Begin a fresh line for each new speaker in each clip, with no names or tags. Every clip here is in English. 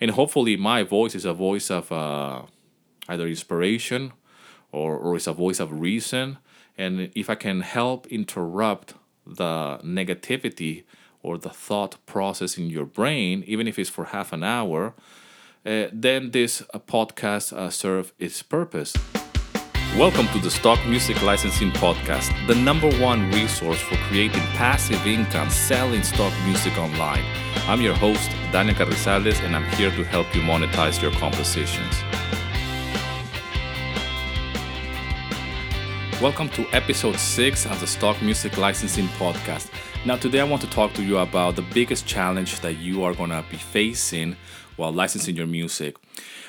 And hopefully, my voice is a voice of uh, either inspiration or, or is a voice of reason. And if I can help interrupt the negativity or the thought process in your brain, even if it's for half an hour, uh, then this uh, podcast uh, serve its purpose. Welcome to the Stock Music Licensing Podcast, the number one resource for creating passive income selling stock music online. I'm your host, Daniel Carrizales, and I'm here to help you monetize your compositions. Welcome to episode 6 of the Stock Music Licensing Podcast. Now, today I want to talk to you about the biggest challenge that you are going to be facing while licensing your music.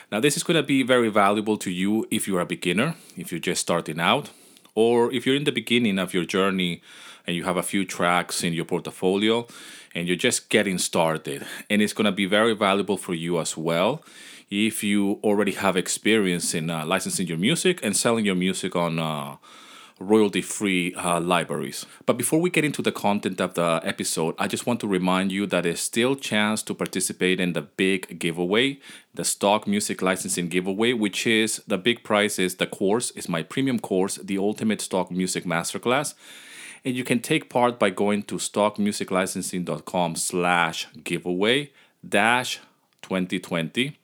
Now, this is going to be very valuable to you if you're a beginner, if you're just starting out, or if you're in the beginning of your journey and you have a few tracks in your portfolio and you're just getting started. And it's going to be very valuable for you as well if you already have experience in uh, licensing your music and selling your music on uh, royalty free uh, libraries. But before we get into the content of the episode, I just want to remind you that there's still chance to participate in the big giveaway, the stock music licensing giveaway, which is the big prize is the course, is my premium course, the Ultimate Stock Music Masterclass. And you can take part by going to stockmusiclicensing.com slash giveaway dash 2020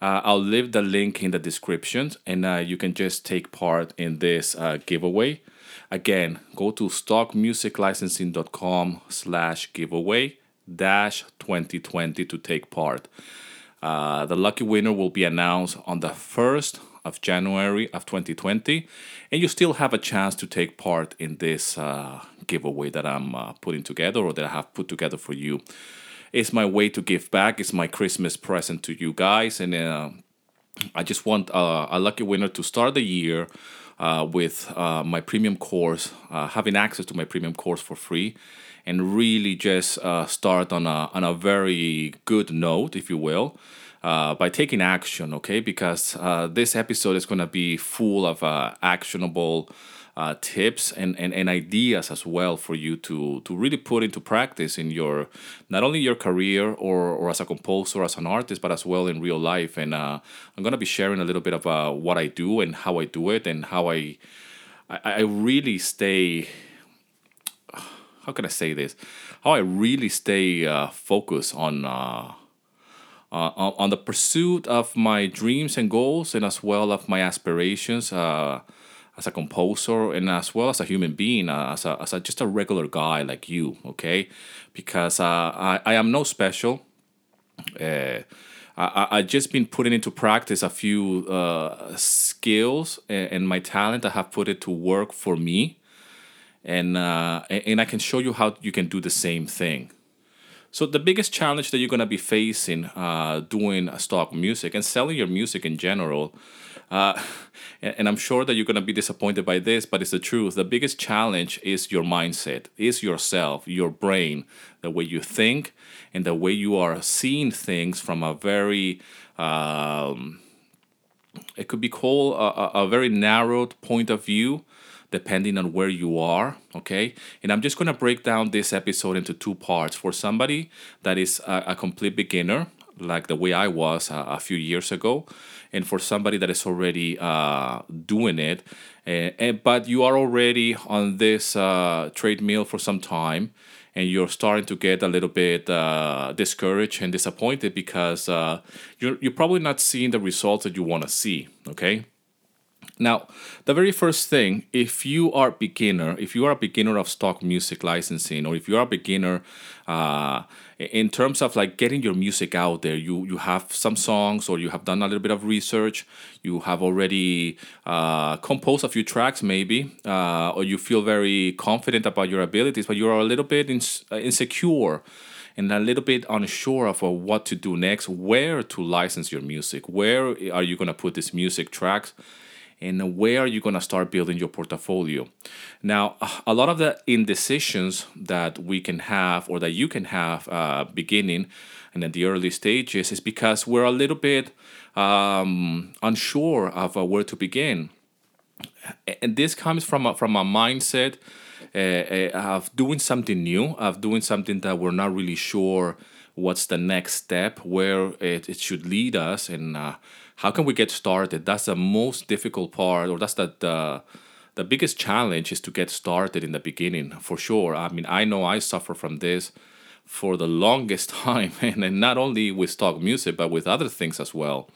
uh, I'll leave the link in the description and uh, you can just take part in this uh, giveaway. Again, go to stockmusiclicensing.com slash giveaway dash 2020 to take part. Uh, the lucky winner will be announced on the 1st of January of 2020 and you still have a chance to take part in this uh, giveaway that I'm uh, putting together or that I have put together for you it's my way to give back. It's my Christmas present to you guys, and uh, I just want uh, a lucky winner to start the year uh, with uh, my premium course, uh, having access to my premium course for free, and really just uh, start on a on a very good note, if you will. by taking action, okay? Because this episode is gonna be full of actionable uh, tips and, and, and ideas as well for you to to really put into practice in your not only your career or, or as a composer as an artist but as well in real life. And uh, i'm going to be sharing a little bit of uh, what i do and how i do it and how i i, I really stay how can i say this? How i really stay uh, focused on uh, uh, on the pursuit of my dreams and goals and as well of my aspirations uh, as a composer and as well as a human being, uh, as, a, as a, just a regular guy like you, okay? Because uh, I, I am no special. Uh, I, I just been putting into practice a few uh, skills and, and, my talent. I have put it to work for me, and uh, and I can show you how you can do the same thing. So the biggest challenge that you're gonna be facing uh, doing stock music and selling your music in general uh, and, I'm sure that you're going to be disappointed by this, but it's the truth. The biggest challenge is your mindset, is yourself, your brain, the way you think, and the way you are seeing things from a very, um, it could be called a, a very narrowed point of view depending on where you are. Okay. And I'm just going to break down this episode into two parts. For somebody that is a, a complete beginner, like the way I was a, a few years ago, and for somebody that is already uh, doing it, and, and, but you are already on this uh, treadmill for some time, and you're starting to get a little bit uh, discouraged and disappointed because uh, you're you're probably not seeing the results that you want to see. Okay. Now, the very first thing, if you are beginner, if you are a beginner of stock music licensing, or if you are a beginner uh, in terms of like getting your music out there, you you have some songs, or you have done a little bit of research, you have already uh, composed a few tracks, maybe, uh, or you feel very confident about your abilities, but you are a little bit uh, insecure and a little bit unsure of what to do next, where to license your music, where are you gonna put these music tracks and where are you going to start building your portfolio? Now a lot of the indecisions that we can have or that you can have uh, beginning and at the early stages is because we're a little bit um, unsure of uh, where to begin. And this comes from a, from a mindset uh, uh of doing something new of doing something that we're not really sure what's the next step, where it, it should lead us, and uh, how can we get started. That's the most difficult part, or that's the, the the biggest challenge is to get started in the beginning for sure. I mean, I know I suffer from this for the longest time, and, and not only with stock music, but with other things as well.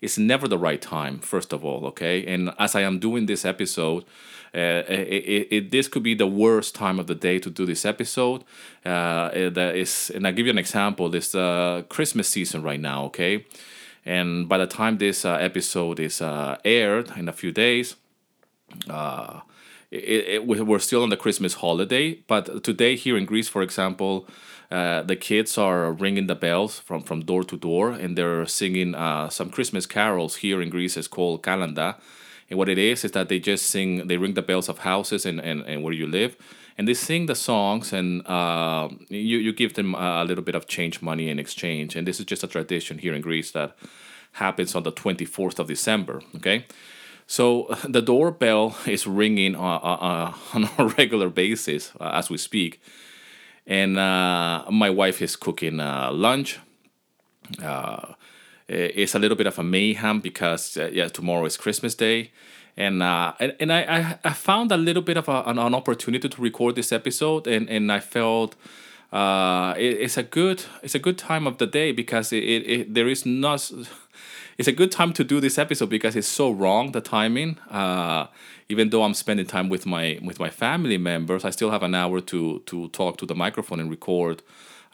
It's never the right time, first of all, okay? And as I am doing this episode, uh, it, it, it, this could be the worst time of the day to do this episode. Uh, that is, and I'll give you an example. It's the Christmas season right now, okay? And by the time this uh, episode is uh, aired in a few days, uh, it, it, we're still on the Christmas holiday, but today here in Greece, for example, uh, the kids are ringing the bells from, from door to door and they're singing uh, some Christmas carols here in Greece. It's called Kalanda. And what it is is that they just sing, they ring the bells of houses and, and, and where you live. And they sing the songs and uh, you, you give them a little bit of change money in exchange. And this is just a tradition here in Greece that happens on the 24th of December. Okay. So the doorbell is ringing on a regular basis uh, as we speak, and uh, my wife is cooking uh, lunch. it's a little bit of a mayhem because yeah, tomorrow is Christmas Day, and and, and I, I found a little bit of a, an, an opportunity to record this episode, and and I felt. It, it's a good it's a good time of the day because it, it, it there is not it's a good time to do this episode because it's so wrong the timing. Uh, even though I'm spending time with my with my family members, I still have an hour to to talk to the microphone and record.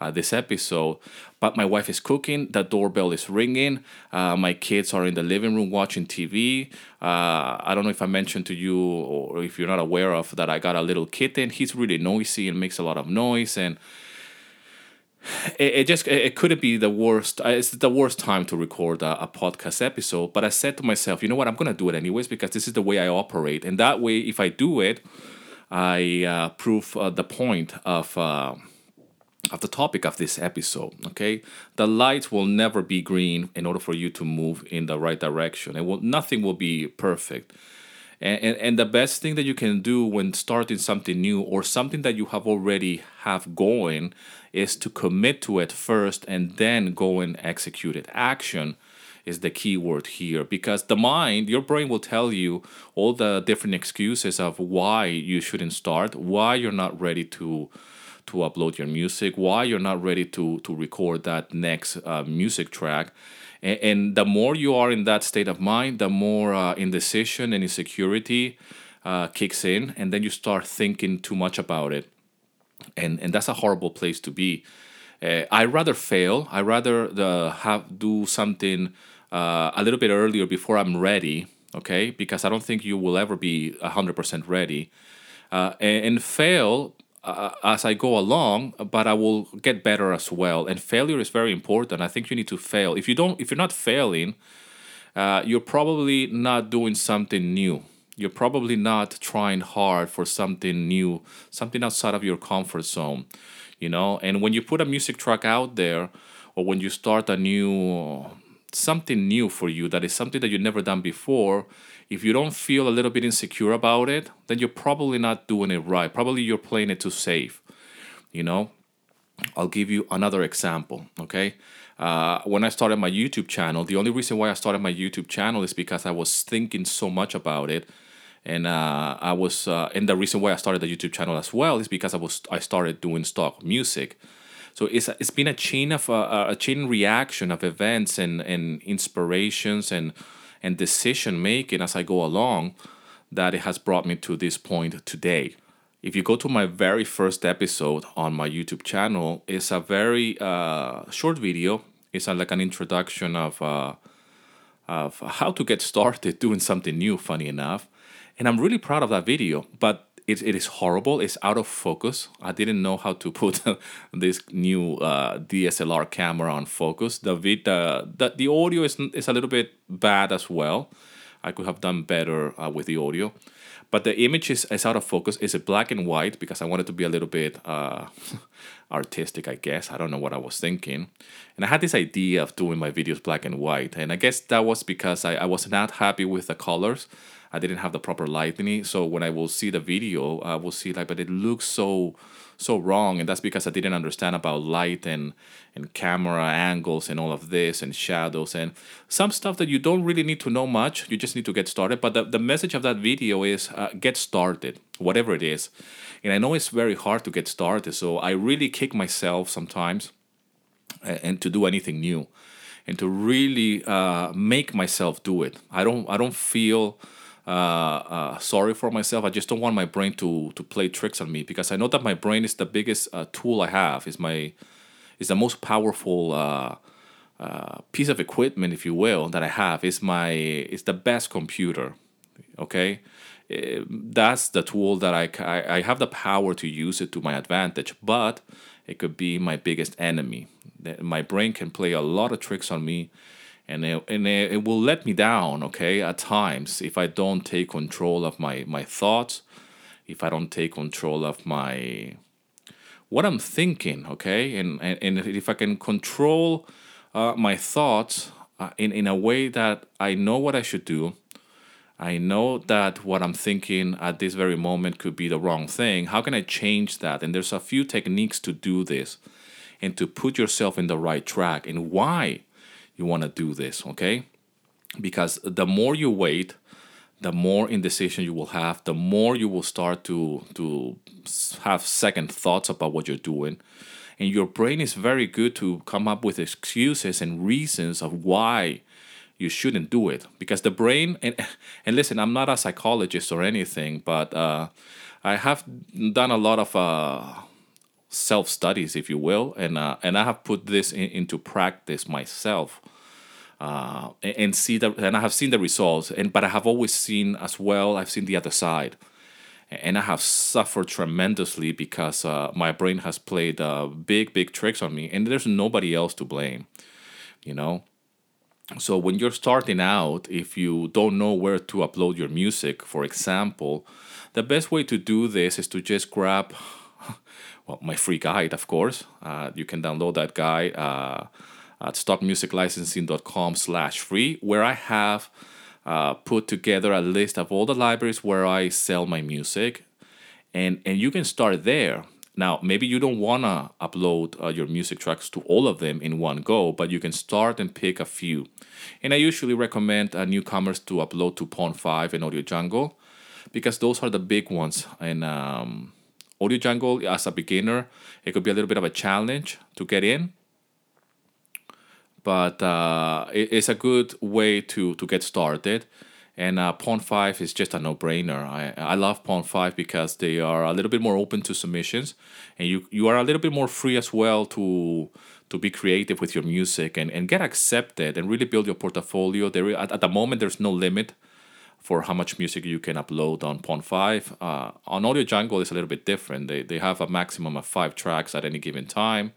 Uh, this episode. But my wife is cooking, the doorbell is ringing, uh, my kids are in the living room watching TV. Uh, I don't know if I mentioned to you or if you're not aware of that, I got a little kitten. He's really noisy and makes a lot of noise. And it, it just it couldn't be the worst uh, it's the worst time to record a, a, podcast episode but i said to myself you know what i'm gonna do it anyways because this is the way i operate and that way if i do it i uh, prove uh, the point of of the topic of this episode okay? The light will never be green in order for you to move in the right direction. And will nothing will be perfect. And, and, and the best thing that you can do when starting something new or something that you have already have going is to commit to it first and then go and execute it. Action is the key word here because the mind, your brain will tell you all the different excuses of why you shouldn't start, why you're not ready to to upload your music, why you're not ready to to record that next uh, music track and, and the more you are in that state of mind, the more uh, indecision and insecurity uh, kicks in, and then you start thinking too much about it, and and that's a horrible place to be. Uh, I rather fail. I rather the have do something uh, a little bit earlier before I'm ready. Okay, because I don't think you will ever be hundred percent ready, uh, and, and fail uh, as I go along, but I will get better as well. And failure is very important. I think you need to fail. If you don't, if you're not failing, uh, you're probably not doing something new. You're probably not trying hard for something new, something outside of your comfort zone. You know, and when you put a music track out there, or when you start a new something new for you that is something that you've never done before if you don't feel a little bit insecure about it, then you're probably not doing it right. Probably you're playing it too safe. You know, I'll give you another example. Okay. Uh, when I started my YouTube channel, the only reason why I started my YouTube channel is because I was thinking so much about it. And uh, I was, uh, and the reason why I started the YouTube channel as well is because I was, I started doing stock music. So it's it's been a chain of uh, a chain reaction of events and and inspirations and and decision making as I go along that it has brought me to this point today. If you go to my very first episode on my YouTube channel, it's a very uh, short video. It's a, like an introduction of uh, of how to get started doing something new. Funny enough, and I'm really proud of that video. But it, it is horrible. It's out of focus. I didn't know how to put this new uh, DSLR camera on focus. The, vid, uh, the the audio is is a little bit bad as well. I could have done better uh, with the audio, but the image is, is out of focus. Is it black and white because I wanted to be a little bit uh, artistic, I guess. I don't know what I was thinking, and I had this idea of doing my videos black and white, and I guess that was because I, I was not happy with the colors I didn't have the proper lighting. So when I will see the video, I will see like, but it looks so so wrong, and that's because I didn't understand about light and and camera angles and all of this and shadows and some stuff that you don't really need to know much. You just need to get started. But the, the message of that video is uh, get started, whatever it is. And I know it's very hard to get started, so I really kick myself sometimes and to do anything new and to really uh, make myself do it. I don't I don't feel uh, uh, sorry for myself. I just don't want my brain to to play tricks on me because I know that my brain is the biggest uh, tool I have. is my is the most powerful uh, uh, piece of equipment, if you will, that I have. Is my is the best computer. Okay. that's the tool that I, I, I have the power to use it to my advantage, but it could be my biggest enemy my brain can play a lot of tricks on me and it, and it, it will let me down okay at times if i don't take control of my my thoughts if i don't take control of my what i'm thinking okay and and, and if i can control uh, my thoughts uh, in in a way that i know what i should do I know that what I'm thinking at this very moment could be the wrong thing. How can I change that? And there's a few techniques to do this and to put yourself in the right track and why you want to do this, okay? Because the more you wait, the more indecision you will have, the more you will start to to have second thoughts about what you're doing. And your brain is very good to come up with excuses and reasons of why you shouldn't do it because the brain and and listen i'm not a psychologist or anything but uh, i have done a lot of uh, self studies, if you will, and uh, and I have put this in, into practice myself, uh, and, see the and I have seen the results. And but I have always seen as well. I've seen the other side, and I have suffered tremendously because uh, my brain has played uh, big big tricks on me, and there's nobody else to blame, you know. So when you're starting out, if you don't know where to upload your music, for example, the best way to do this is to just grab well, my free guide, of course. Uh, you can download that guide uh, at stockmusiclicensing.com slash free, where I have uh, put together a list of all the libraries where I sell my music. And, and you can start there. Now, maybe you don't want to upload uh, your music tracks to all of them in one go, but you can start and pick a few. And I usually recommend uh, newcomers to upload to Pond5 and Audio Jungle because those are the big ones. And um, Audio Jungle as a beginner, it could be a little bit of a challenge to get in, but uh, it, it's a good way to to get started. And uh, Pond5 is just a no-brainer. I, I love Pond5 because they are a little bit more open to submissions, and you you are a little bit more free as well to to be creative with your music and, and get accepted and really build your portfolio. There at, at the moment there's no limit for how much music you can upload on Pond5. Uh, on Audio Jungle, it's a little bit different. They, they have a maximum of five tracks at any given time.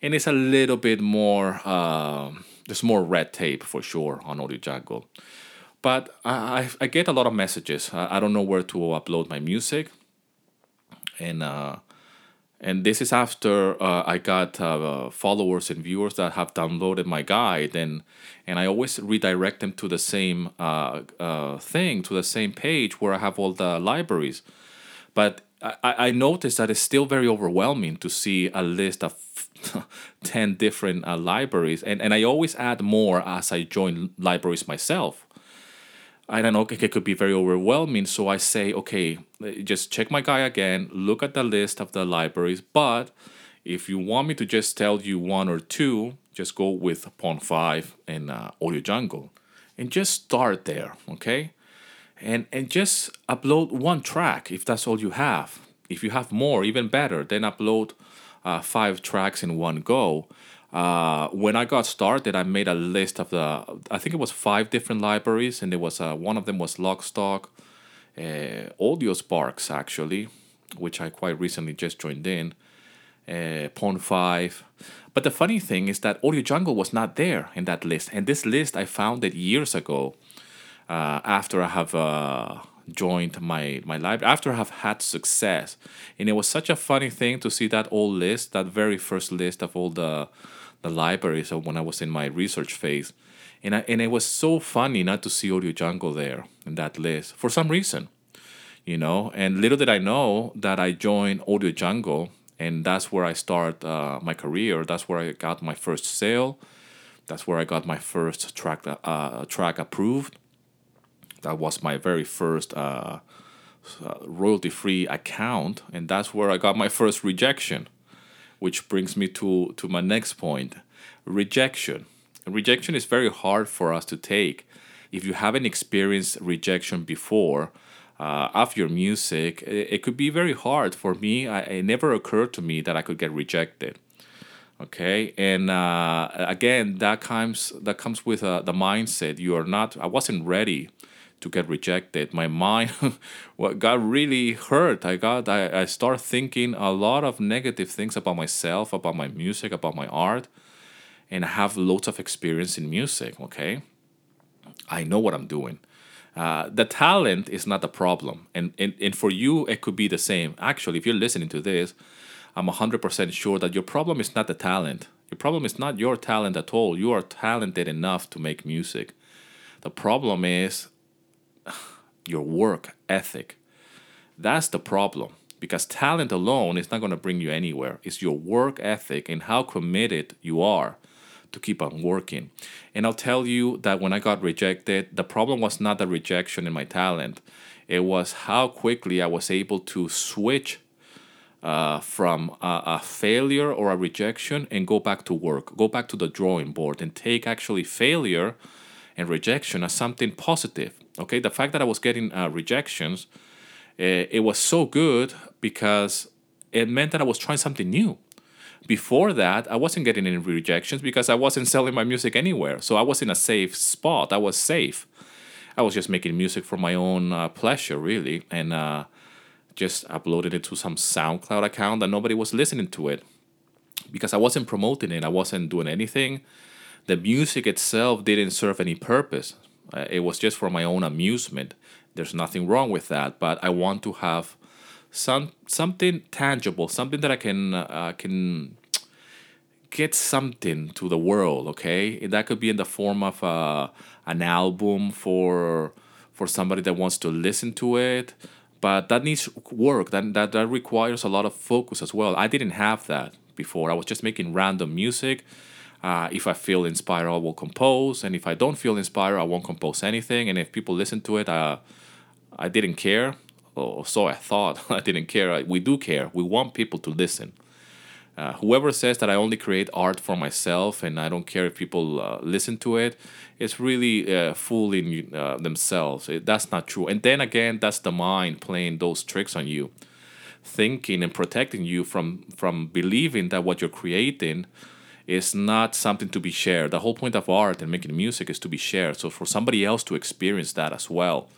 And it's a little bit more, uh, there's more red tape for sure on Audio Jungle. But I, I get a lot of messages. I, I don't know where to upload my music. And uh, and this is after uh, I got uh, followers and viewers that have downloaded my guide, and and I always redirect them to the same uh, uh thing, to the same page where I have all the libraries. But I, I noticed that it's still very overwhelming to see a list of 10 different uh, libraries, and, and I always add more as I join libraries myself. I don't know, it could be very overwhelming. So I say, okay, just check my guy again, look at the list of the libraries. But if you want me to just tell you one or two, just go with Pond5 and uh, Audio Jungle and just start there, okay? And, and just upload one track if that's all you have. If you have more, even better, then upload uh, five tracks in one go uh, when I got started, I made a list of the, I think it was five different libraries, and there was uh, one of them was Lockstock, uh, AudioSparx actually, which I quite recently just joined in, uh, Pond5. But the funny thing is that Audio Jungle was not there in that list, and this list I found it years ago, uh, after I have uh, joined my my library after I have had success, and it was such a funny thing to see that old list, that very first list of all the the library. So when I was in my research phase, and I, and it was so funny not to see Audio Jungle there in that list for some reason, you know. And little did I know that I joined Audio Jungle, and that's where I start uh, my career. That's where I got my first sale. That's where I got my first track uh, track approved. That was my very first uh, uh royalty free account, and that's where I got my first rejection which brings me to, to my next point rejection. Rejection is very hard for us to take. If you haven't experienced rejection before uh, of your music, it, it, could be very hard for me. I, it never occurred to me that I could get rejected. Okay, and uh, again, that comes that comes with uh, the mindset. You are not. I wasn't ready to get rejected. My mind what got really hurt. I got I, I start thinking a lot of negative things about myself, about my music, about my art. And I have lots of experience in music, okay? I know what I'm doing. Uh, the talent is not the problem. And, and, and for you, it could be the same. Actually, if you're listening to this, I'm 100% sure that your problem is not the talent. Your problem is not your talent at all. You are talented enough to make music. The problem is your work ethic. That's the problem because talent alone is not going to bring you anywhere. It's your work ethic and how committed you are to keep on working. And I'll tell you that when I got rejected, the problem was not the rejection in my talent, it was how quickly I was able to switch uh, from a, a, failure or a rejection and go back to work, go back to the drawing board and take actually failure and rejection as something positive. Okay, the fact that I was getting uh, rejections, uh, it was so good because it meant that I was trying something new. Before that, I wasn't getting any rejections because I wasn't selling my music anywhere. So I was in a safe spot. I was safe. I was just making music for my own uh, pleasure, really, and uh, just uploaded it to some SoundCloud account that nobody was listening to it because I wasn't promoting it. I wasn't doing anything the music itself didn't serve any purpose. Uh, it was just for my own amusement. There's nothing wrong with that, but I want to have some something tangible, something that I can uh, can get something to the world. Okay, that could be in the form of uh, an album for for somebody that wants to listen to it, but that needs work. That that that requires a lot of focus as well. I didn't have that before. I was just making random music uh, if I feel inspired, I will compose, and if I don't feel inspired, I won't compose anything. And if people listen to it, uh, I didn't care, or so I thought. I didn't care. We do care. We want people to listen. Uh, whoever says that I only create art for myself and I don't care if people uh, listen to it, it, is really uh, fooling uh, themselves. It, that's not true. And then again, that's the mind playing those tricks on you, thinking and protecting you from from believing that what you're creating is not something to be shared. The whole point of art and making music is to be shared. So for somebody else to experience that as well.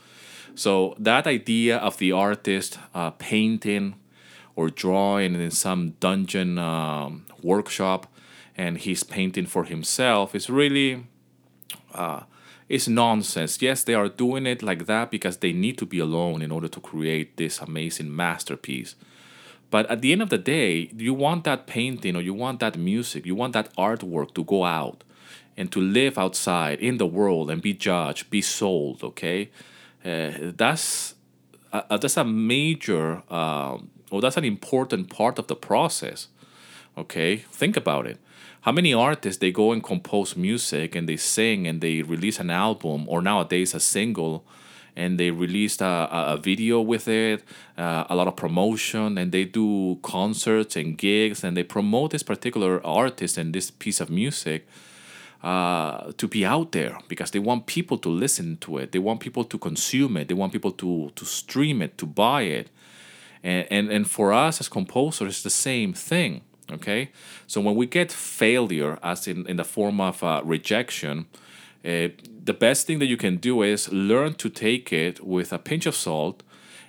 So that idea of the artist uh, painting or drawing in some dungeon um, workshop and he's painting for himself is really uh, is nonsense. Yes, they are doing it like that because they need to be alone in order to create this amazing masterpiece. But at the end of the day, you want that painting or you want that music, you want that artwork to go out and to live outside in the world and be judged, be sold. Okay, uh, that's uh, that's a major um, or that's an important part of the process. Okay, think about it. How many artists they go and compose music and they sing and they release an album or nowadays a single and they released a, a video with it, uh, a lot of promotion, and they do concerts and gigs, and they promote this particular artist and this piece of music uh, to be out there because they want people to listen to it, they want people to consume it, they want people to to stream it, to buy it, and and, and for us as composers, it's the same thing. Okay, so when we get failure, as in in the form of uh, rejection uh, the best thing that you can do is learn to take it with a pinch of salt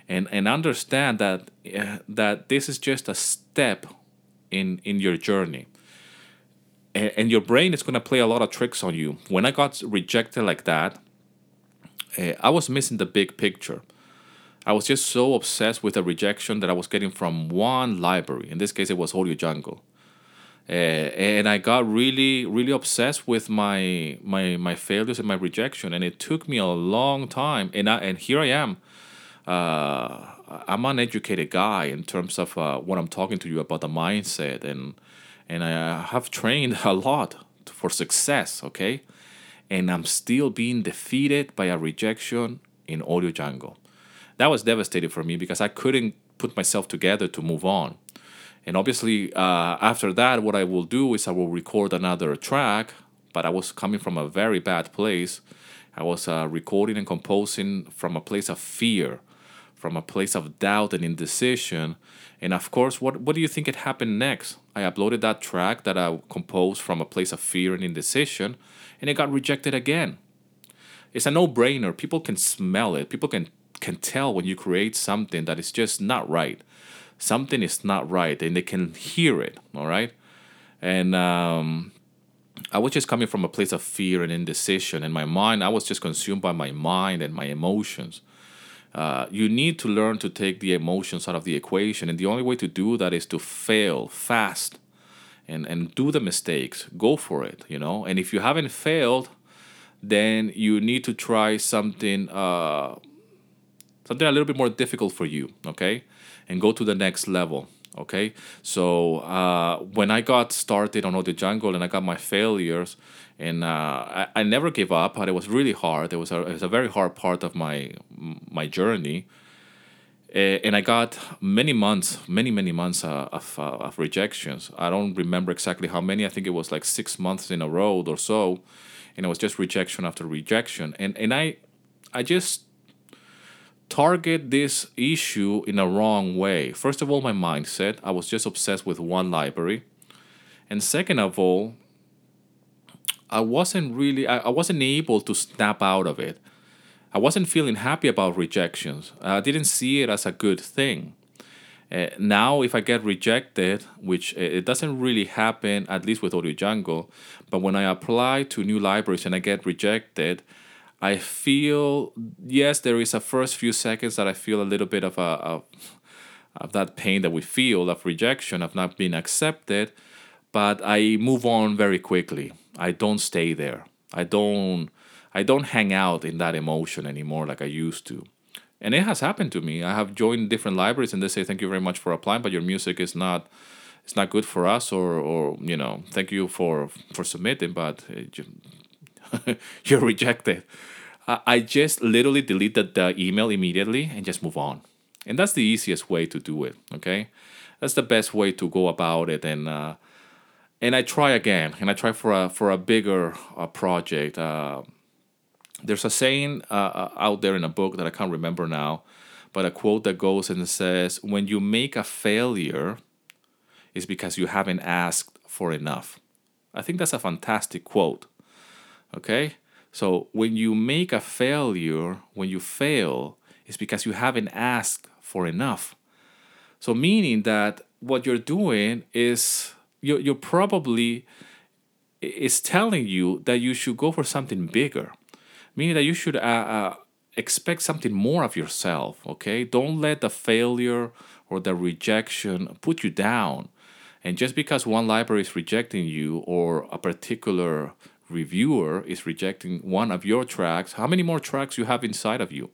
and, and understand that uh, that this is just a step in in your journey. And, and your brain is going to play a lot of tricks on you. When i got rejected like that uh, i was missing the big picture. I was just so obsessed with the rejection that i was getting from one library. In this case it was audio jungle uh, and I got really really obsessed with my my my failures and my rejection, and it took me a long time. And I and here I am. Uh, I'm an educated guy in terms of uh, what I'm talking to you about the mindset, and and I have trained a lot for success. Okay, and I'm still being defeated by a rejection in Audio Jungle. That was devastating for me because I couldn't put myself together to move on. And obviously, uh, after that, what I will do is I will record another track, but I was coming from a very bad place. I was uh, recording and composing from a place of fear, from a place of doubt and indecision. And of course, what, what do you think had happened next? I uploaded that track that I composed from a place of fear and indecision, and it got rejected again. It's a no brainer. People can smell it, people can, can tell when you create something that is just not right something is not right and they can hear it all right? And um, i was just coming from a place of fear and indecision in my mind i was just consumed by my mind and my emotions. Uh, you need to learn to take the emotions out of the equation and the only way to do that is to fail fast and, and do the mistakes. Go for it you know? And if you haven't failed then you need to try something uh, something a little bit more difficult for you okay and go to the next level. Okay, so uh, when I got started on Audio Jungle and I got my failures, and uh, I, I never gave up, but it was really hard. It was a, it was a very hard part of my my journey, and I got many months, many many months uh, of uh, of rejections. I don't remember exactly how many. I think it was like six months in a row or so, and it was just rejection after rejection. And and I I just target this issue in a wrong way. First of all, my mindset. I was just obsessed with one library. And second of all, I wasn't really, I, I wasn't able to snap out of it. I wasn't feeling happy about rejections. I didn't see it as a good thing. Uh, now, if I get rejected, which uh, it doesn't really happen, at least with Audio Jungle, but when I apply to new libraries and I get rejected, I feel yes, there is a first few seconds that I feel a little bit of a of, that pain that we feel of rejection of not being accepted, but I move on very quickly. I don't stay there. I don't I don't hang out in that emotion anymore like I used to. And it has happened to me. I have joined different libraries and they say thank you very much for applying, but your music is not it's not good for us or or you know thank you for for submitting but eh, you're rejected. I just literally deleted the email immediately and just move on. And that's the easiest way to do it. Okay, that's the best way to go about it. And uh, and I try again, and I try for a for a bigger uh, project. Uh, there's a saying uh, uh, out there in a book that I can't remember now, but a quote that goes and says, "When you make a failure, it's because you haven't asked for enough." I think that's a fantastic quote. Okay, so when you make a failure, when you fail, it's because you haven't asked for enough. So meaning that what you're doing is you're, you're probably is telling you that you should go for something bigger, meaning that you should uh, uh, expect something more of yourself. Okay, don't let the failure or the rejection put you down. And just because one library is rejecting you or a particular reviewer is rejecting one of your tracks, how many more tracks you have inside of you?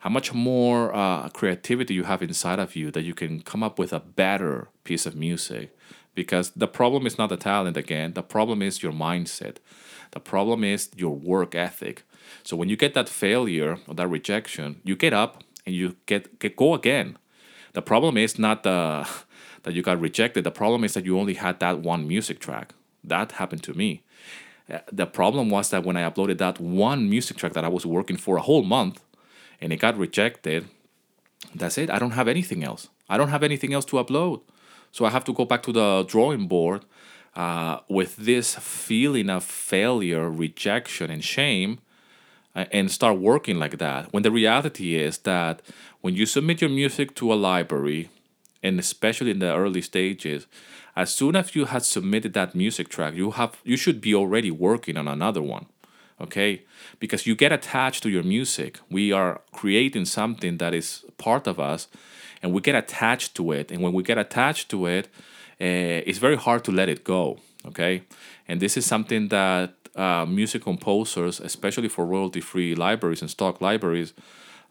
How much more uh, creativity you have inside of you that you can come up with a better piece of music? Because the problem is not the talent again, the problem is your mindset. The problem is your work ethic. So when you get that failure or that rejection, you get up and you get, get go again. The problem is not the that you got rejected. The problem is that you only had that one music track. That happened to me. The problem was that when I uploaded that one music track that I was working for a whole month and it got rejected, that's it. I don't have anything else. I don't have anything else to upload. So I have to go back to the drawing board uh, with this feeling of failure, rejection, and shame uh, and start working like that. When the reality is that when you submit your music to a library, and especially in the early stages, as soon as you had submitted that music track, you have you should be already working on another one. Okay? Because you get attached to your music. We are creating something that is part of us and we get attached to it. And when we get attached to it, uh, it's very hard to let it go. Okay, and this is something that uh, music composers, especially for royalty-free libraries and stock libraries,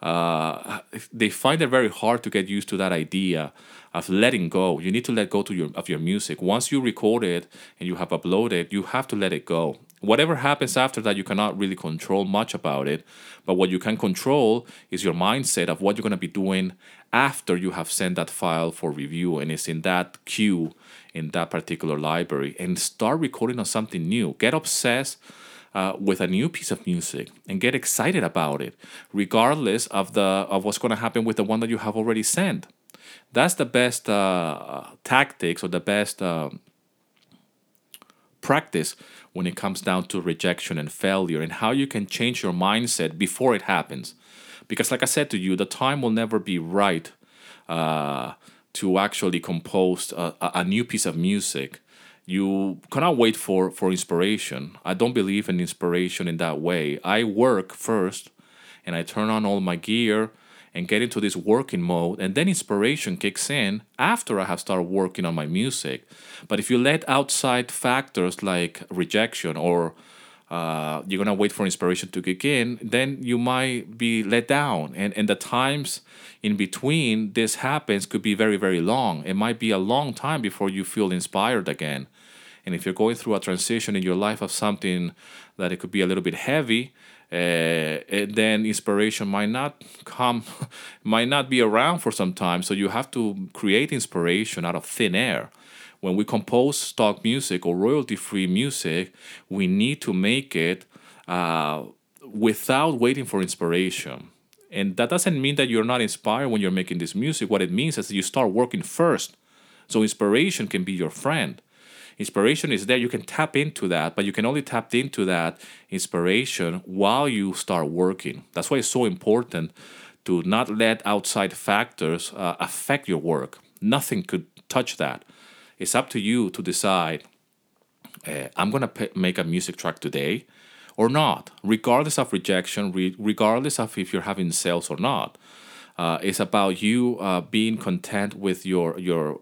uh, they find it very hard to get used to that idea of letting go. You need to let go to your of your music. Once you record it and you have uploaded, you have to let it go. Whatever happens after that, you cannot really control much about it. But what you can control is your mindset of what you're going to be doing after you have sent that file for review and it's in that queue in that particular library and start recording on something new. Get obsessed uh, with a new piece of music and get excited about it, regardless of the of what's going to happen with the one that you have already sent. That's the best uh, tactics or the best uh, practice when it comes down to rejection and failure and how you can change your mindset before it happens. Because, like I said to you, the time will never be right uh, to actually compose a, a new piece of music you cannot wait for for inspiration i don't believe in inspiration in that way i work first and i turn on all my gear and get into this working mode and then inspiration kicks in after i have started working on my music but if you let outside factors like rejection or uh, you're gonna wait for inspiration to kick in, then you might be let down. And and the times in between this happens could be very very long. It might be a long time before you feel inspired again. And if you're going through a transition in your life of something that it could be a little bit heavy, uh, then inspiration might not come, might not be around for some time. So you have to create inspiration out of thin air when we compose stock music or royalty free music, we need to make it uh, without waiting for inspiration. And that doesn't mean that you're not inspired when you're making this music. What it means is that you start working first. So inspiration can be your friend. Inspiration is there. You can tap into that, but you can only tap into that inspiration while you start working. That's why it's so important to not let outside factors uh, affect your work. Nothing could touch that. It's up to you to decide uh, I'm going to make a music track today or not, regardless of rejection, re- regardless of if you're having sales or not. Uh, it's about you uh, being content with your your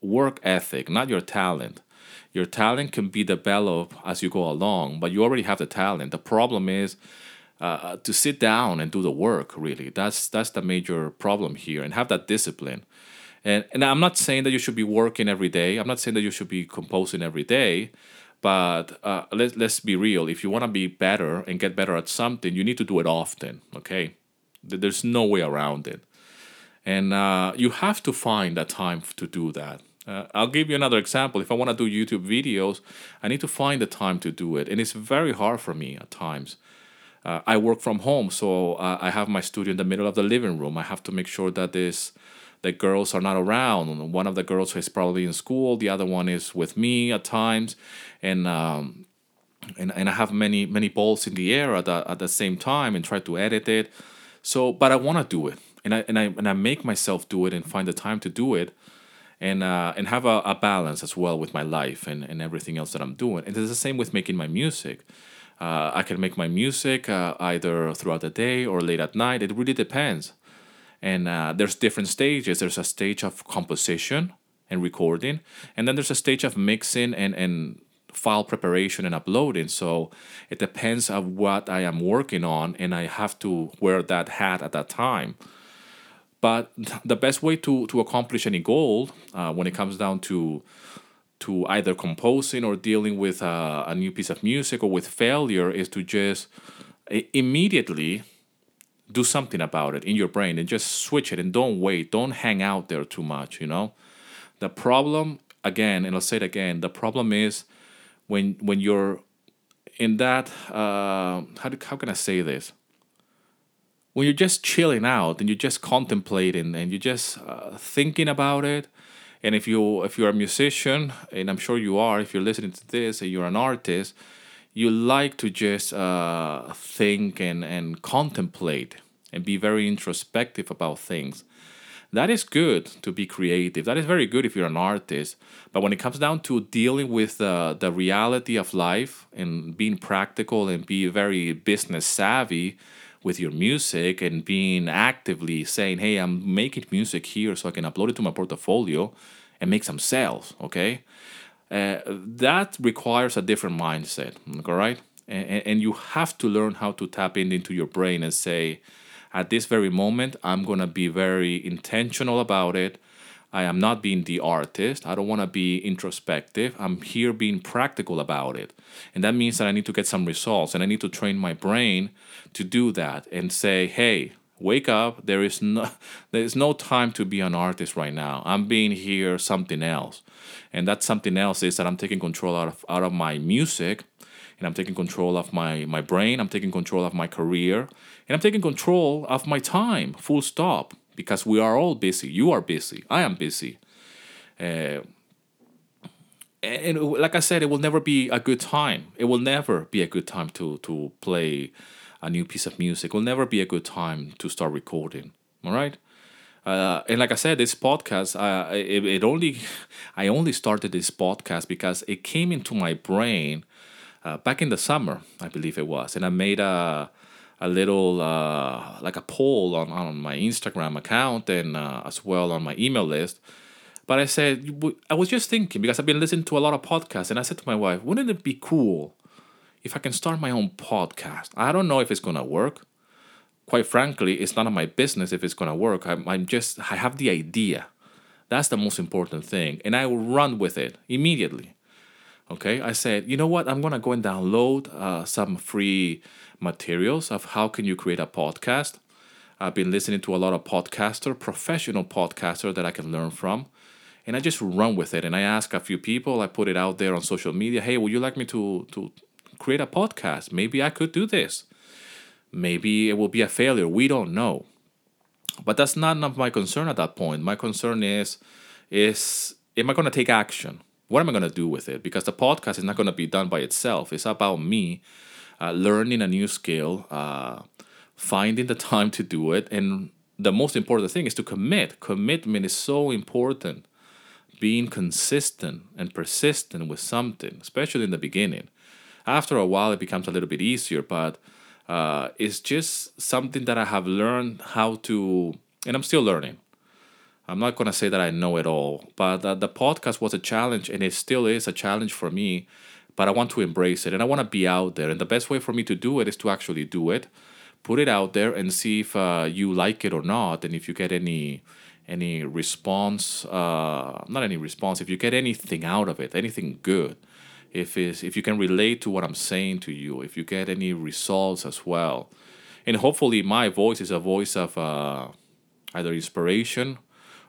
work ethic, not your talent. Your talent can be developed as you go along, but you already have the talent. The problem is uh, to sit down and do the work. Really, that's that's the major problem here, and have that discipline. And, and I'm not saying that you should be working every day. I'm not saying that you should be composing every day. But uh, let, let's be real. If you want to be better and get better at something, you need to do it often. Okay? There's no way around it. And uh, you have to find that time to do that. Uh, I'll give you another example. If I want to do YouTube videos, I need to find the time to do it. And it's very hard for me at times. Uh, I work from home, so uh, I have my studio in the middle of the living room. I have to make sure that this the girls are not around. One of the girls is probably in school, the other one is with me at times, and um, and, and I have many many balls in the air at the, at the same time and try to edit it. So, but I want to do it, and I and I and I make myself do it and find the time to do it, and uh, and have a, a balance as well with my life and, and everything else that I'm doing. And it's the same with making my music. Uh, I can make my music uh, either throughout the day or late at night. It really depends and uh, there's different stages there's a stage of composition and recording and then there's a stage of mixing and, and file preparation and uploading so it depends on what i am working on and i have to wear that hat at that time but the best way to, to accomplish any goal uh, when it comes down to to either composing or dealing with uh, a new piece of music or with failure is to just immediately do something about it in your brain and just switch it and don't wait don't hang out there too much you know? The problem again and i'll say it again the problem is when when you're in that uh, how, do, how can i say this when you're just chilling out and you're just contemplating and you're just uh, thinking about it and if you if you're a musician and i'm sure you are if you're listening to this and you're an artist you like to just uh, think and, and contemplate and be very introspective about things. That is good to be creative. That is very good if you're an artist. But when it comes down to dealing with uh, the reality of life and being practical and be very business savvy with your music and being actively saying, hey, I'm making music here so I can upload it to my portfolio and make some sales. Okay, uh, that requires a different mindset. All right, and, and you have to learn how to tap in into your brain and say, at this very moment, I'm gonna be very intentional about it. I am not being the artist. I don't want to be introspective. I'm here being practical about it. And that means that I need to get some results and I need to train my brain to do that and say, hey, wake up. There is no there is no time to be an artist right now. I'm being here something else. And that something else is that I'm taking control out of out of my music and I'm taking control of my, my brain, I'm taking control of my career, and I'm taking control of my time, full stop because we are all busy. You are busy. I am busy. Uh, and like I said, it will never be a good time. It will never be a good time to to play a new piece of music. It will never be a good time to start recording. All right. Uh, and like I said, this podcast, uh, it, it only, I only started this podcast because it came into my brain uh, back in the summer, I believe it was, and I made a a little uh, like a poll on, on my Instagram account and uh, as well on my email list. But I said I was just thinking because I've been listening to a lot of podcasts, and I said to my wife, "Wouldn't it be cool if I can start my own podcast?" I don't know if it's gonna work. Quite frankly, it's none of my business if it's gonna work. I'm, I'm just I have the idea. That's the most important thing, and I will run with it immediately. Okay, I said, you know what? I'm gonna go and download uh, some free materials of how can you create a podcast. I've been listening to a lot of podcaster, professional podcaster that I can learn from, and I just run with it. And I ask a few people. I put it out there on social media. Hey, would you like me to to create a podcast? Maybe I could do this. Maybe it will be a failure. We don't know. But that's not of my concern at that point. My concern is, is am I going to take action? What am I going to do with it? Because the podcast is not going to be done by itself. It's about me uh, learning a new skill, uh, finding the time to do it. And the most important thing is to commit. Commitment is so important. Being consistent and persistent with something, especially in the beginning. After a while, it becomes a little bit easier, but uh, it's just something that I have learned how to, and I'm still learning I'm not going to say that I know it all, but uh, the podcast was a challenge and it still is a challenge for me. But I want to embrace it and I want to be out there. And the best way for me to do it is to actually do it, put it out there, and see if uh, you like it or not, and if you get any any response. Uh, not any response. If you get anything out of it, anything good. If it's, if you can relate to what I'm saying to you, if you get any results as well, and hopefully my voice is a voice of uh, either inspiration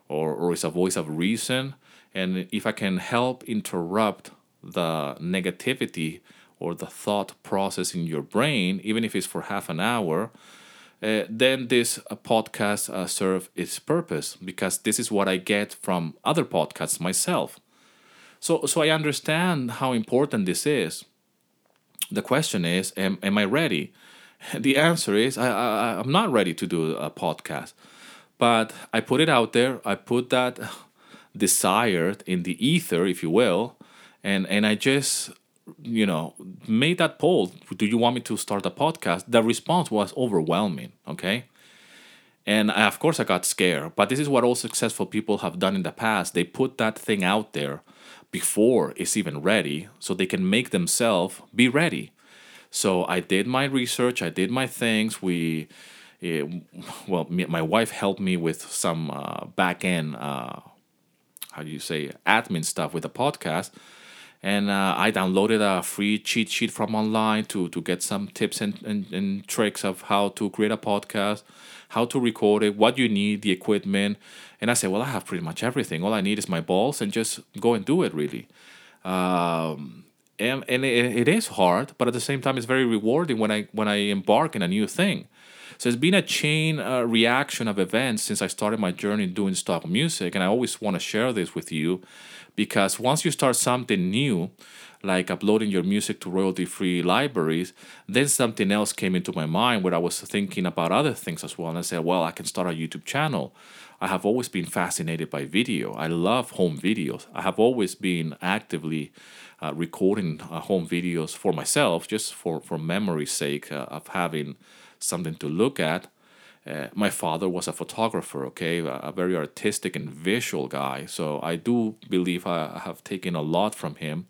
or, or is a voice of reason. And if I can help interrupt the negativity or the thought process in your brain, even if it's for half an hour, uh, then this uh, podcast uh, its purpose because this is what I get from other podcasts myself. So, so I understand how important this is. The question is, am, am I ready? The answer is, I, I, I'm not ready to do a podcast. But I put it out there. I put that desire in the ether, if you will, and and I just you know made that poll. Do you want me to start a podcast? The response was overwhelming. Okay. And I, of course, I got scared. But this is what all successful people have done in the past. They put that thing out there before it's even ready so they can make themselves be ready. So I did my research, I did my things. We it, well, me, my wife helped me with some uh, back end, uh, how do you say, admin stuff with the podcast. And uh, I downloaded a free cheat sheet from online to, to get some tips and, and, and tricks of how to create a podcast, how to record it, what you need, the equipment. And I said, well, I have pretty much everything. All I need is my balls and just go and do it, really. Um, and and it, it is hard, but at the same time, it's very rewarding when I when I embark in a new thing. So it's been a chain uh, reaction of events since I started my journey doing stock music, and I always want to share this with you because once you start something new, like uploading your music to royalty free libraries, then something else came into my mind where I was thinking about other things as well. And I said, well, I can start a YouTube channel. I have always been fascinated by video. I love home videos. I have always been actively uh, recording uh, home videos for myself, just for, for memory's sake uh, of having something to look at. Uh, my father was a photographer, okay, a, very artistic and visual guy. So I do believe I have taken a lot from him.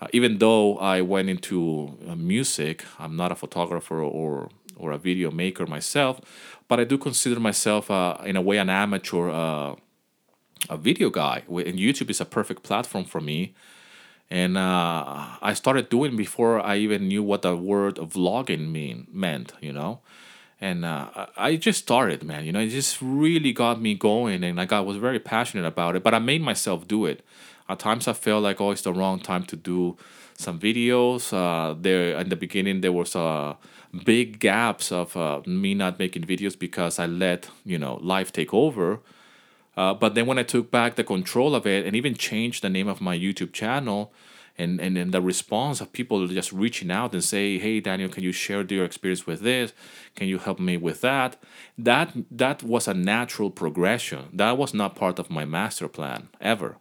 Uh, even though I went into uh, music, I'm not a photographer or or a video maker myself, but I do consider myself, uh, in a way, an amateur, uh, a video guy. And YouTube is a perfect platform for me. And uh, I started doing before I even knew what the word vlogging mean meant, you know and uh, I just started, man. You know, it just really got me going, and like I was very passionate about it. But I made myself do it. At times, I felt like oh, it's the wrong time to do some videos. Uh, there in the beginning, there was uh, big gaps of uh, me not making videos because I let you know life take over. Uh, but then when I took back the control of it and even changed the name of my YouTube channel, and, and the response of people just reaching out and say hey daniel can you share your experience with this? Can you help me with that? That that was a natural progression. That was not part of my master plan ever.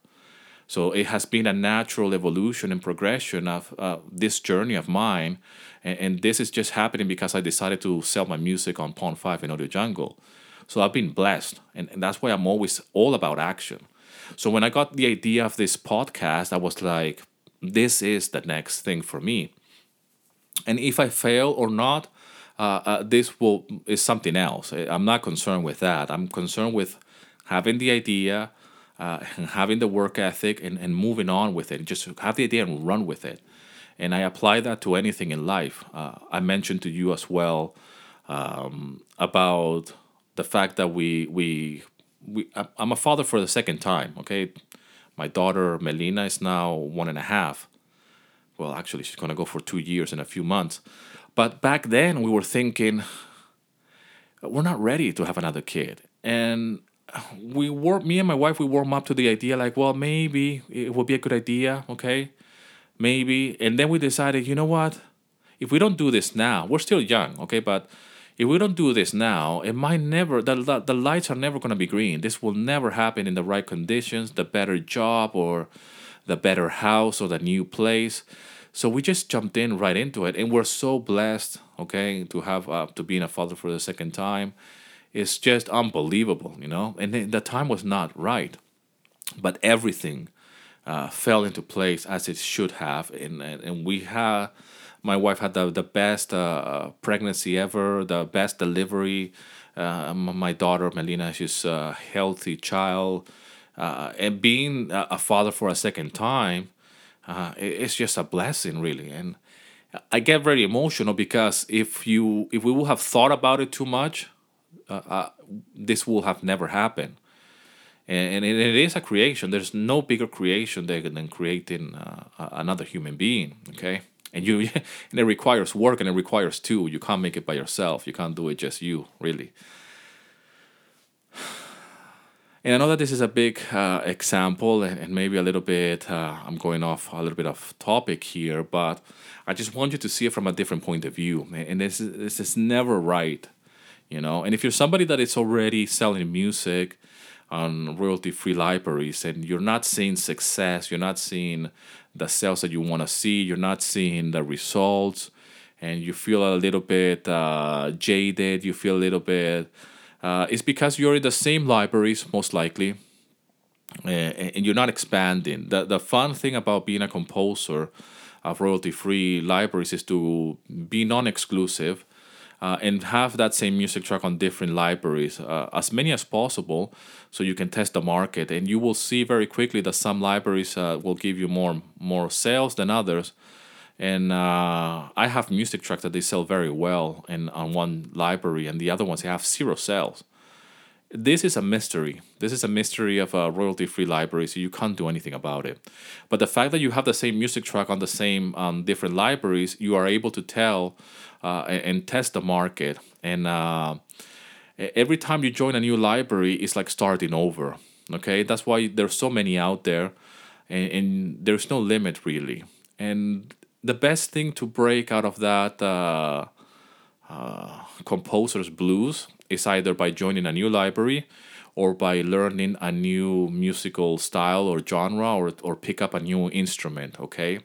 So it has been a natural evolution and progression of uh, this journey of mine. And, and, this is just happening because i decided to sell my music on Pond5 and AudioJungle. So i've been blessed and, and that's why i'm always all about action. So when i got the idea of this podcast i was like this is the next thing for me. And if I fail or not, uh, uh, this will is something else. I'm not concerned with that. I'm concerned with having the idea, uh, having the work ethic, and, and moving on with it. Just have the idea and run with it. And I apply that to anything in life. Uh, I mentioned to you as well um, about the fact that we we we I'm a father for the second time. Okay, my daughter Melina is now one and a half. Well, actually, she's gonna go for two years in a few months. But back then, we were thinking we're not ready to have another kid, and we were me and my wife we warm up to the idea like, well, maybe it would be a good idea, okay, maybe, and then we decided, you know what, if we don't do this now, we're still young, okay, but if we don't do this now, it might never, the, the, the lights are never going to be green. This will never happen in the right conditions, the better job or the better house or the new place. So we just jumped in right into it. And we're so blessed, okay, to have, uh, to being a father for the second time. It's just unbelievable, you know? And the time was not right. But everything uh, fell into place as it should have. And, and, and we have, my wife had the, the best uh, pregnancy ever, the best delivery. Uh, my daughter Melina, she's a healthy child, uh, and being a father for a second time, uh, it's just a blessing, really. And I get very emotional because if you if we would have thought about it too much, uh, uh, this will have never happened. And, and it is a creation. There's no bigger creation than creating another human being. Okay and you and it requires work and it requires two you can't make it by yourself you can't do it just you really and I know that this is a big uh, example and, and, maybe a little bit, uh, I'm going off a little bit of topic here, but I just want you to see it from a different point of view. And this is, this is never right, you know. And if you're somebody that is already selling music on royalty free libraries and you're not seeing success, you're not seeing the sales that you want to see, you're not seeing the results, and you feel a little bit uh, jaded, you feel a little bit, uh, it's because you're in the same libraries, most likely, and you're not expanding. The, the fun thing about being a composer of royalty free libraries is to be non exclusive uh, and have that same music track on different libraries, uh, as many as possible, so you can test the market. And you will see very quickly that some libraries uh, will give you more more sales than others. And uh, I have music tracks that they sell very well in on one library, and the other ones they have zero sales. This is a mystery. This is a mystery of a royalty-free library, so you can't do anything about it. But the fact that you have the same music track on the same um, different libraries, you are able to tell uh, and, test the market. And uh, every time you join a new library, it's like starting over. Okay, that's why there's so many out there, and, and there's no limit really. And the best thing to break out of that uh, uh, composer's blues is either by joining a new library or by learning a new musical style or genre or, or pick up a new instrument okay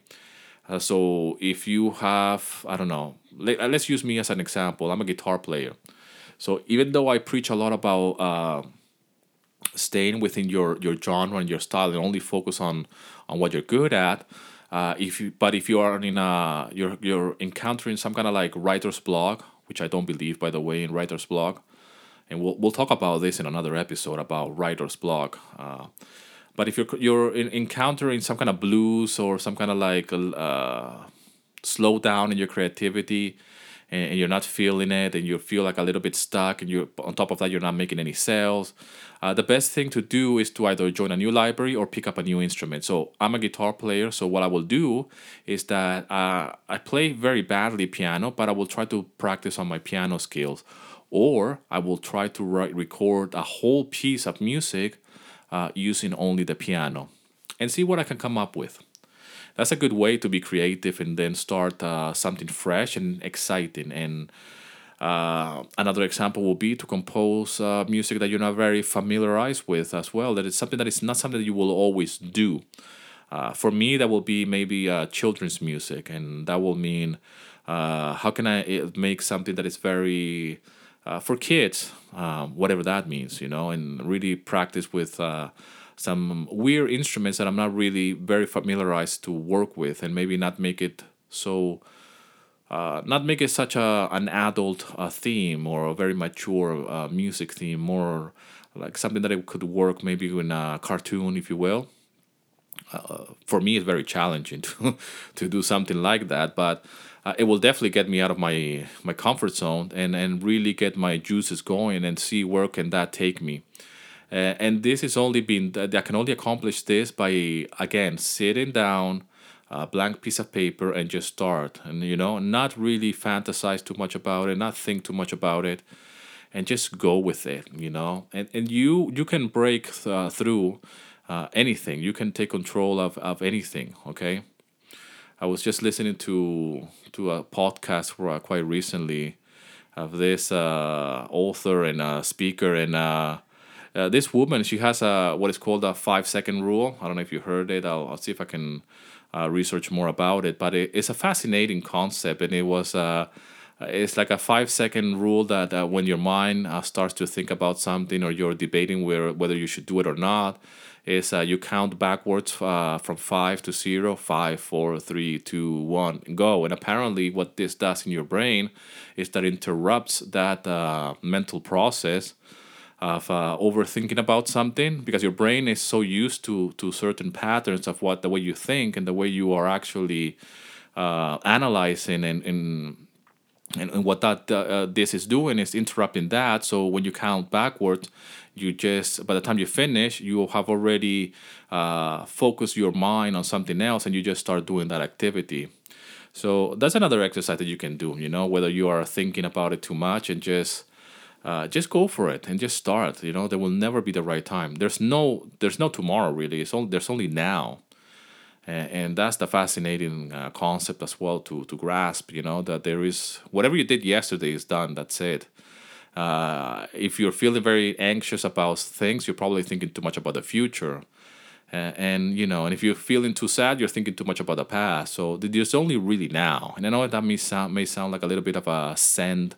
uh, so if you have, I don't know, let, uh, let's use me as an example. I'm a guitar player. So even though I preach a lot about uh, staying within your your genre and your style and only focus on on what you're good at, uh, if you but if you are in a you're you're encountering some kind of like writer's block, which I don't believe by the way in writer's block, and we'll we'll talk about this in another episode about writer's block. Uh, but if you're you're in, encountering some kind of blues or some kind of like uh, slow down in your creativity, and, you're not feeling it, and you feel like a little bit stuck, and you're on top of that you're not making any sales, uh, the best thing to do is to either join a new library or pick up a new instrument. So I'm a guitar player, so what I will do is that uh, I play very badly piano, but I will try to practice on my piano skills, or I will try to write, record a whole piece of music uh, using only the piano, and see what I can come up with that's a good way to be creative and then start uh, something fresh and exciting and uh, another example will be to compose uh, music that you're not very familiarized with as well. That is something that is not something that you will always do. Uh, for me, that will be maybe uh, children's music, and that will mean uh, how can I eh, make something that is very for kids, um, whatever that means, you know, and really practice with some weird instruments that I'm not really very familiarized to work with, and maybe not make it so uh, not make it such a an adult uh, theme or a very mature uh, music theme, more like something that it could work maybe in a cartoon, if you will. Uh, for me, it's very challenging to to do something like that, but uh, it will definitely get me out of my my comfort zone and and really get my juices going and see where can that take me. Uh, and this is only been I can only accomplish this by again sitting down a blank piece of paper and just start. And you know not really fantasize too much about it not think too much about it and just go with it you know? And, and you you can break uh, through uh, anything. You can take control of, of anything okay? I was just listening to to a podcast uh, quite recently of this uh, author and uh, speaker and uh, uh, this woman she has a what is called a five second rule i don't know if you heard it i'll, I'll see if i can uh, research more about it. But it, it's a fascinating concept, and it was uh, it's like a five second rule that uh, when your mind uh, starts to think about something or you're debating where whether you should do it or not, is uh, you count backwards uh, from five to zero, five, four, three, two, one, go. And apparently, what this does in your brain is that interrupts that mental process of uh, overthinking about something because your brain is so used to to certain patterns of what the way you think and the way you are actually uh, analyzing and, and and, what that uh, this is doing is interrupting that. So when you count backwards you just by the time you finish you have already uh, focused your mind on something else and you just start doing that activity. So that's another exercise that you can do you know whether you are thinking about it too much and just uh, just go for it and just start. You know, there will never be the right time. There's no there's no tomorrow really. It's only there's only now, and, and that's the fascinating uh, concept as well to to grasp. You know that there is whatever you did yesterday is done. That's it. Uh, if you're feeling very anxious about things, you're probably thinking too much about the future. Uh, and you know, and if you're feeling too sad, you're thinking too much about the past. So there's only really now. And I know that may sound may sound like a little bit of a send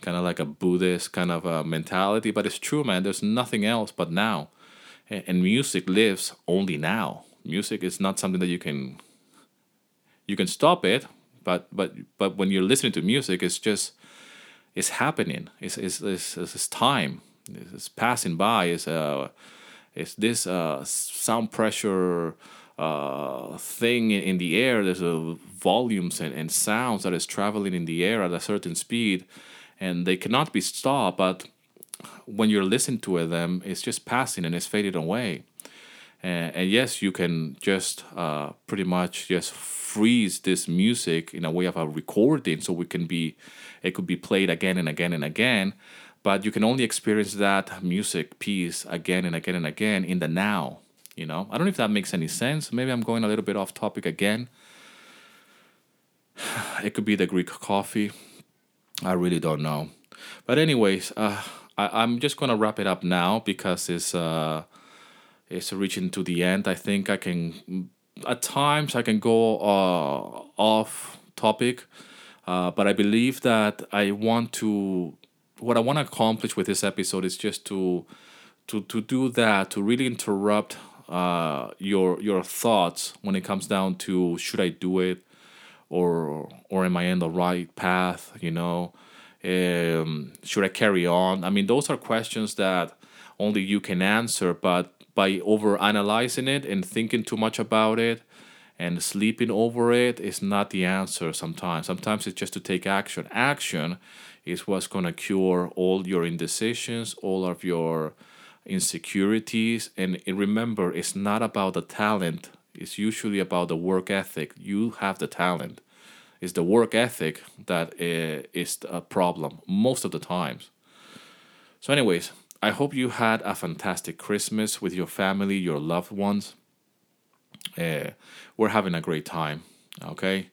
kind of like a Buddhist kind of a mentality, but it's true, man. There's nothing else but now, and music lives only now. Music is not something that you can you can stop it, but but but when you're listening to music, it's just it's happening. It's it's it's, it's time. It's passing by. It's uh it's this uh sound pressure uh, thing in the air. There's a volumes and, and sounds that is traveling in the air at a certain speed and they cannot be stopped. But when you're listening to them, it's just passing and it's fading away. And, and yes, you can just uh, pretty much just freeze this music in a way of a recording, so we can be, it could be played again and again and again. But you can only experience that music piece again and again and again in the now. You know, I don't know if that makes any sense. Maybe I'm going a little bit off topic again. It could be the Greek coffee I really don't know. But anyways, uh, I, I'm just gonna wrap it up now because it's uh, it's reaching to the end. I think I can at times I can go uh, off topic, uh, but I believe that I want to what I want to accomplish with this episode is just to to to do that to really interrupt uh, your your thoughts when it comes down to should I do it or or am I in the right path? You know, um, should I carry on? I mean, those are questions that only you can answer. But by over analyzing it and thinking too much about it and sleeping over it is not the answer. Sometimes, sometimes it's just to take action. Action is what's gonna cure all your indecisions, all of your insecurities and remember it's not about the talent it's usually about the work ethic. You have the talent. It's the work ethic that is uh, a problem most of the times. So anyways i hope you had a fantastic christmas with your family your loved ones. Uh, we're having a great time okay?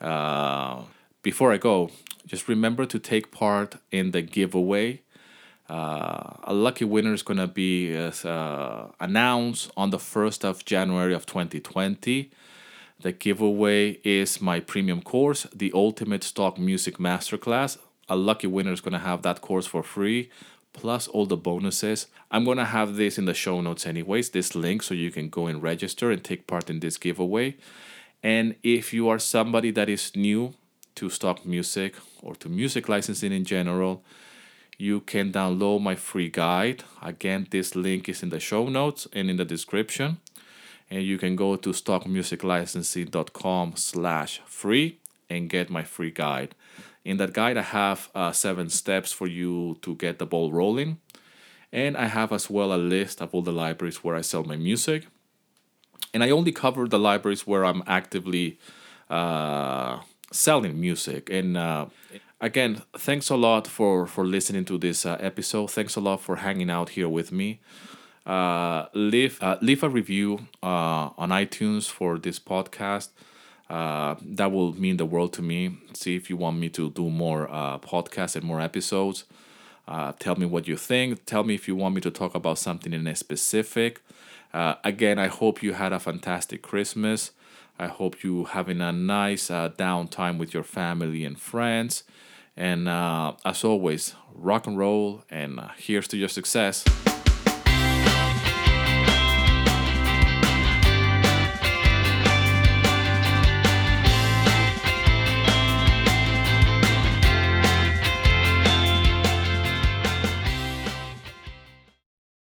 Uh, before i go just remember to take part in the giveaway uh, a lucky winner is going to be uh, announced on the 1st of January of 2020. The giveaway is my premium course, the Ultimate Stock Music Masterclass. A lucky winner is going to have that course for free, plus all the bonuses. I'm going to have this in the show notes, anyways, this link, so you can go and register and take part in this giveaway. And if you are somebody that is new to stock music or to music licensing in general, you can download my free guide. Again, this link is in the show notes and in the description. And you can go to stockmusiclicensing.com slash free and get my free guide. In that guide, I have uh, seven steps for you to get the ball rolling. And I have as well a list of all the libraries where I sell my music. And I only cover the libraries where I'm actively uh, selling music. And uh, again, thanks a lot for for listening to this uh, episode. Thanks a lot for hanging out here with me. Uh, leave uh, leave a review uh, on iTunes for this podcast. Uh, that will mean the world to me. See if you want me to do more uh, podcasts and more episodes. Tell me what you think. Tell me if you want me to talk about something in a specific. Again, I hope you had a fantastic Christmas. I hope you having a nice uh, downtime with your family and friends. And uh, as always, rock and roll, and uh, here's to your success.